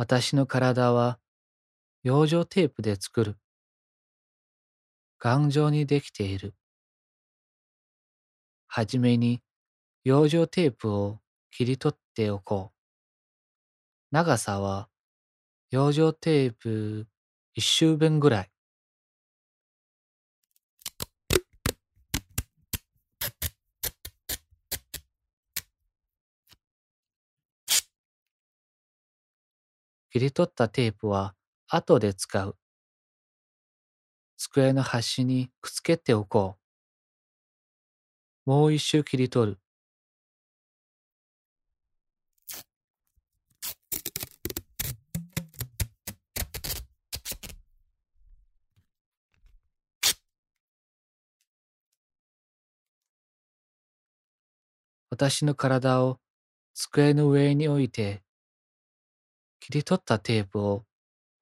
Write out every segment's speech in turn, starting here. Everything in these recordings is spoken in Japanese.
私の体は養生テープで作る。頑丈にできている。はじめに養生テープを切り取っておこう。長さは養生テープ一周分ぐらい。切り取ったテープは後で使う。机の端にくっつけておこう。もう一周切り取る。私の体を机の上に置いて切り取ったテープを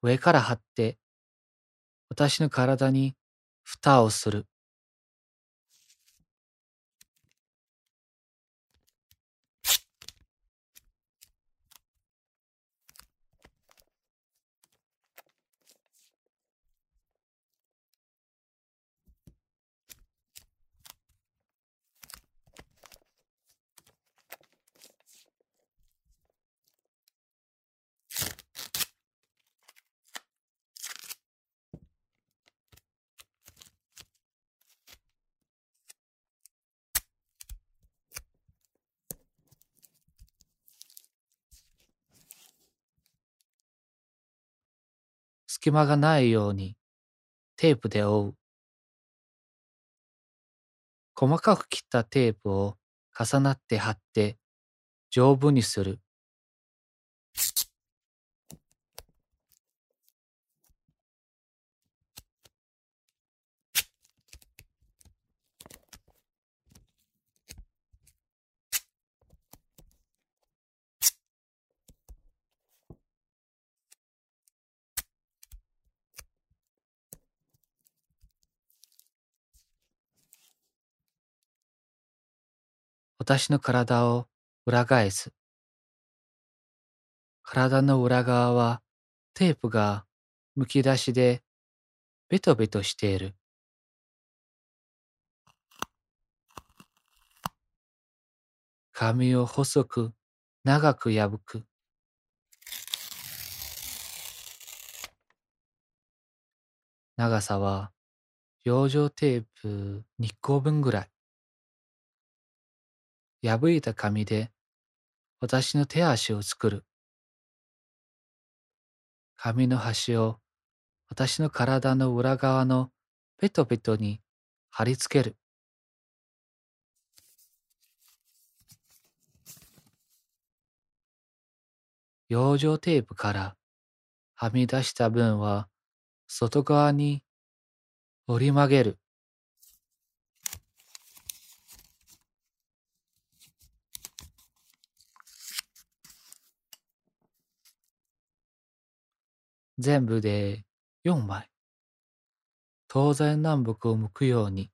上から貼って私の体に蓋をする。隙間がないようにテープで覆う。細かく切ったテープを重なって貼って丈夫にする。私の体を裏返す。体の裏側はテープがむき出しでベトベトしている。髪を細く長く破く。長さは養生テープ2個分ぐらい。破いた紙で私の手足を作る。紙の端を私の体の裏側のペトペトに貼り付ける。養生テープからはみ出した分は外側に折り曲げる。全部で4枚。東西南北を向くように。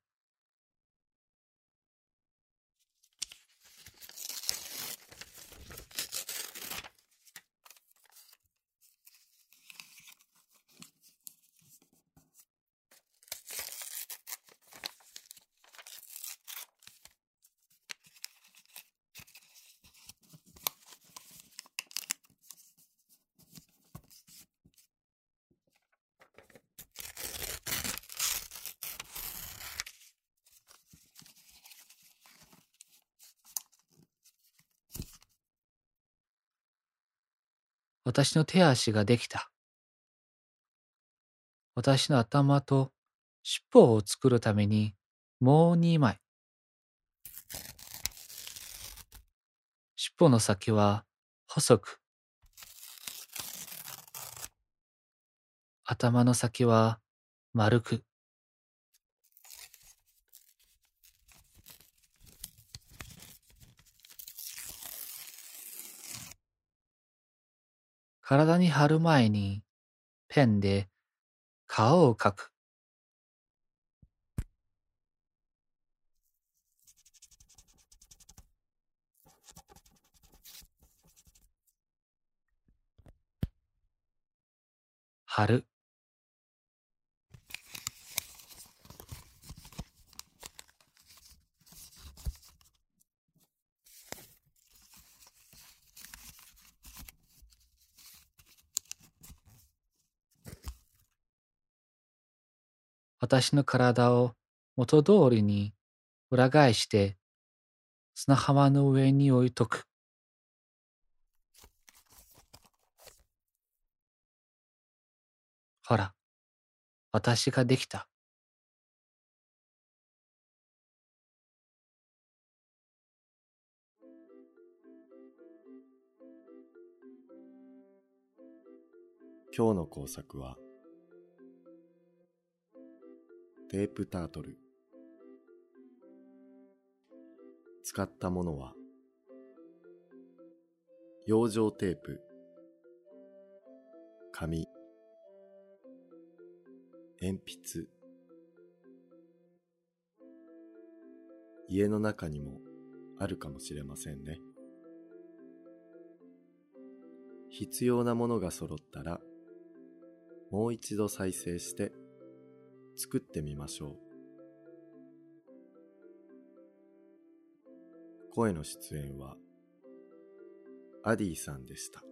私の手足ができた。私の頭と尻尾を作るためにもう2枚。尻尾の先は細く、頭の先は丸く。体に貼る前にペンで顔を描く。春私の体を元通りに裏返して砂浜の上に置いとく。ほら、私ができた。今日の工作はテープタートル。使ったものは養生テープ。紙。鉛筆。家の中にもあるかもしれませんね。必要なものが揃ったらもう一度再生して作ってみましょう。声の出演はアディさんでした。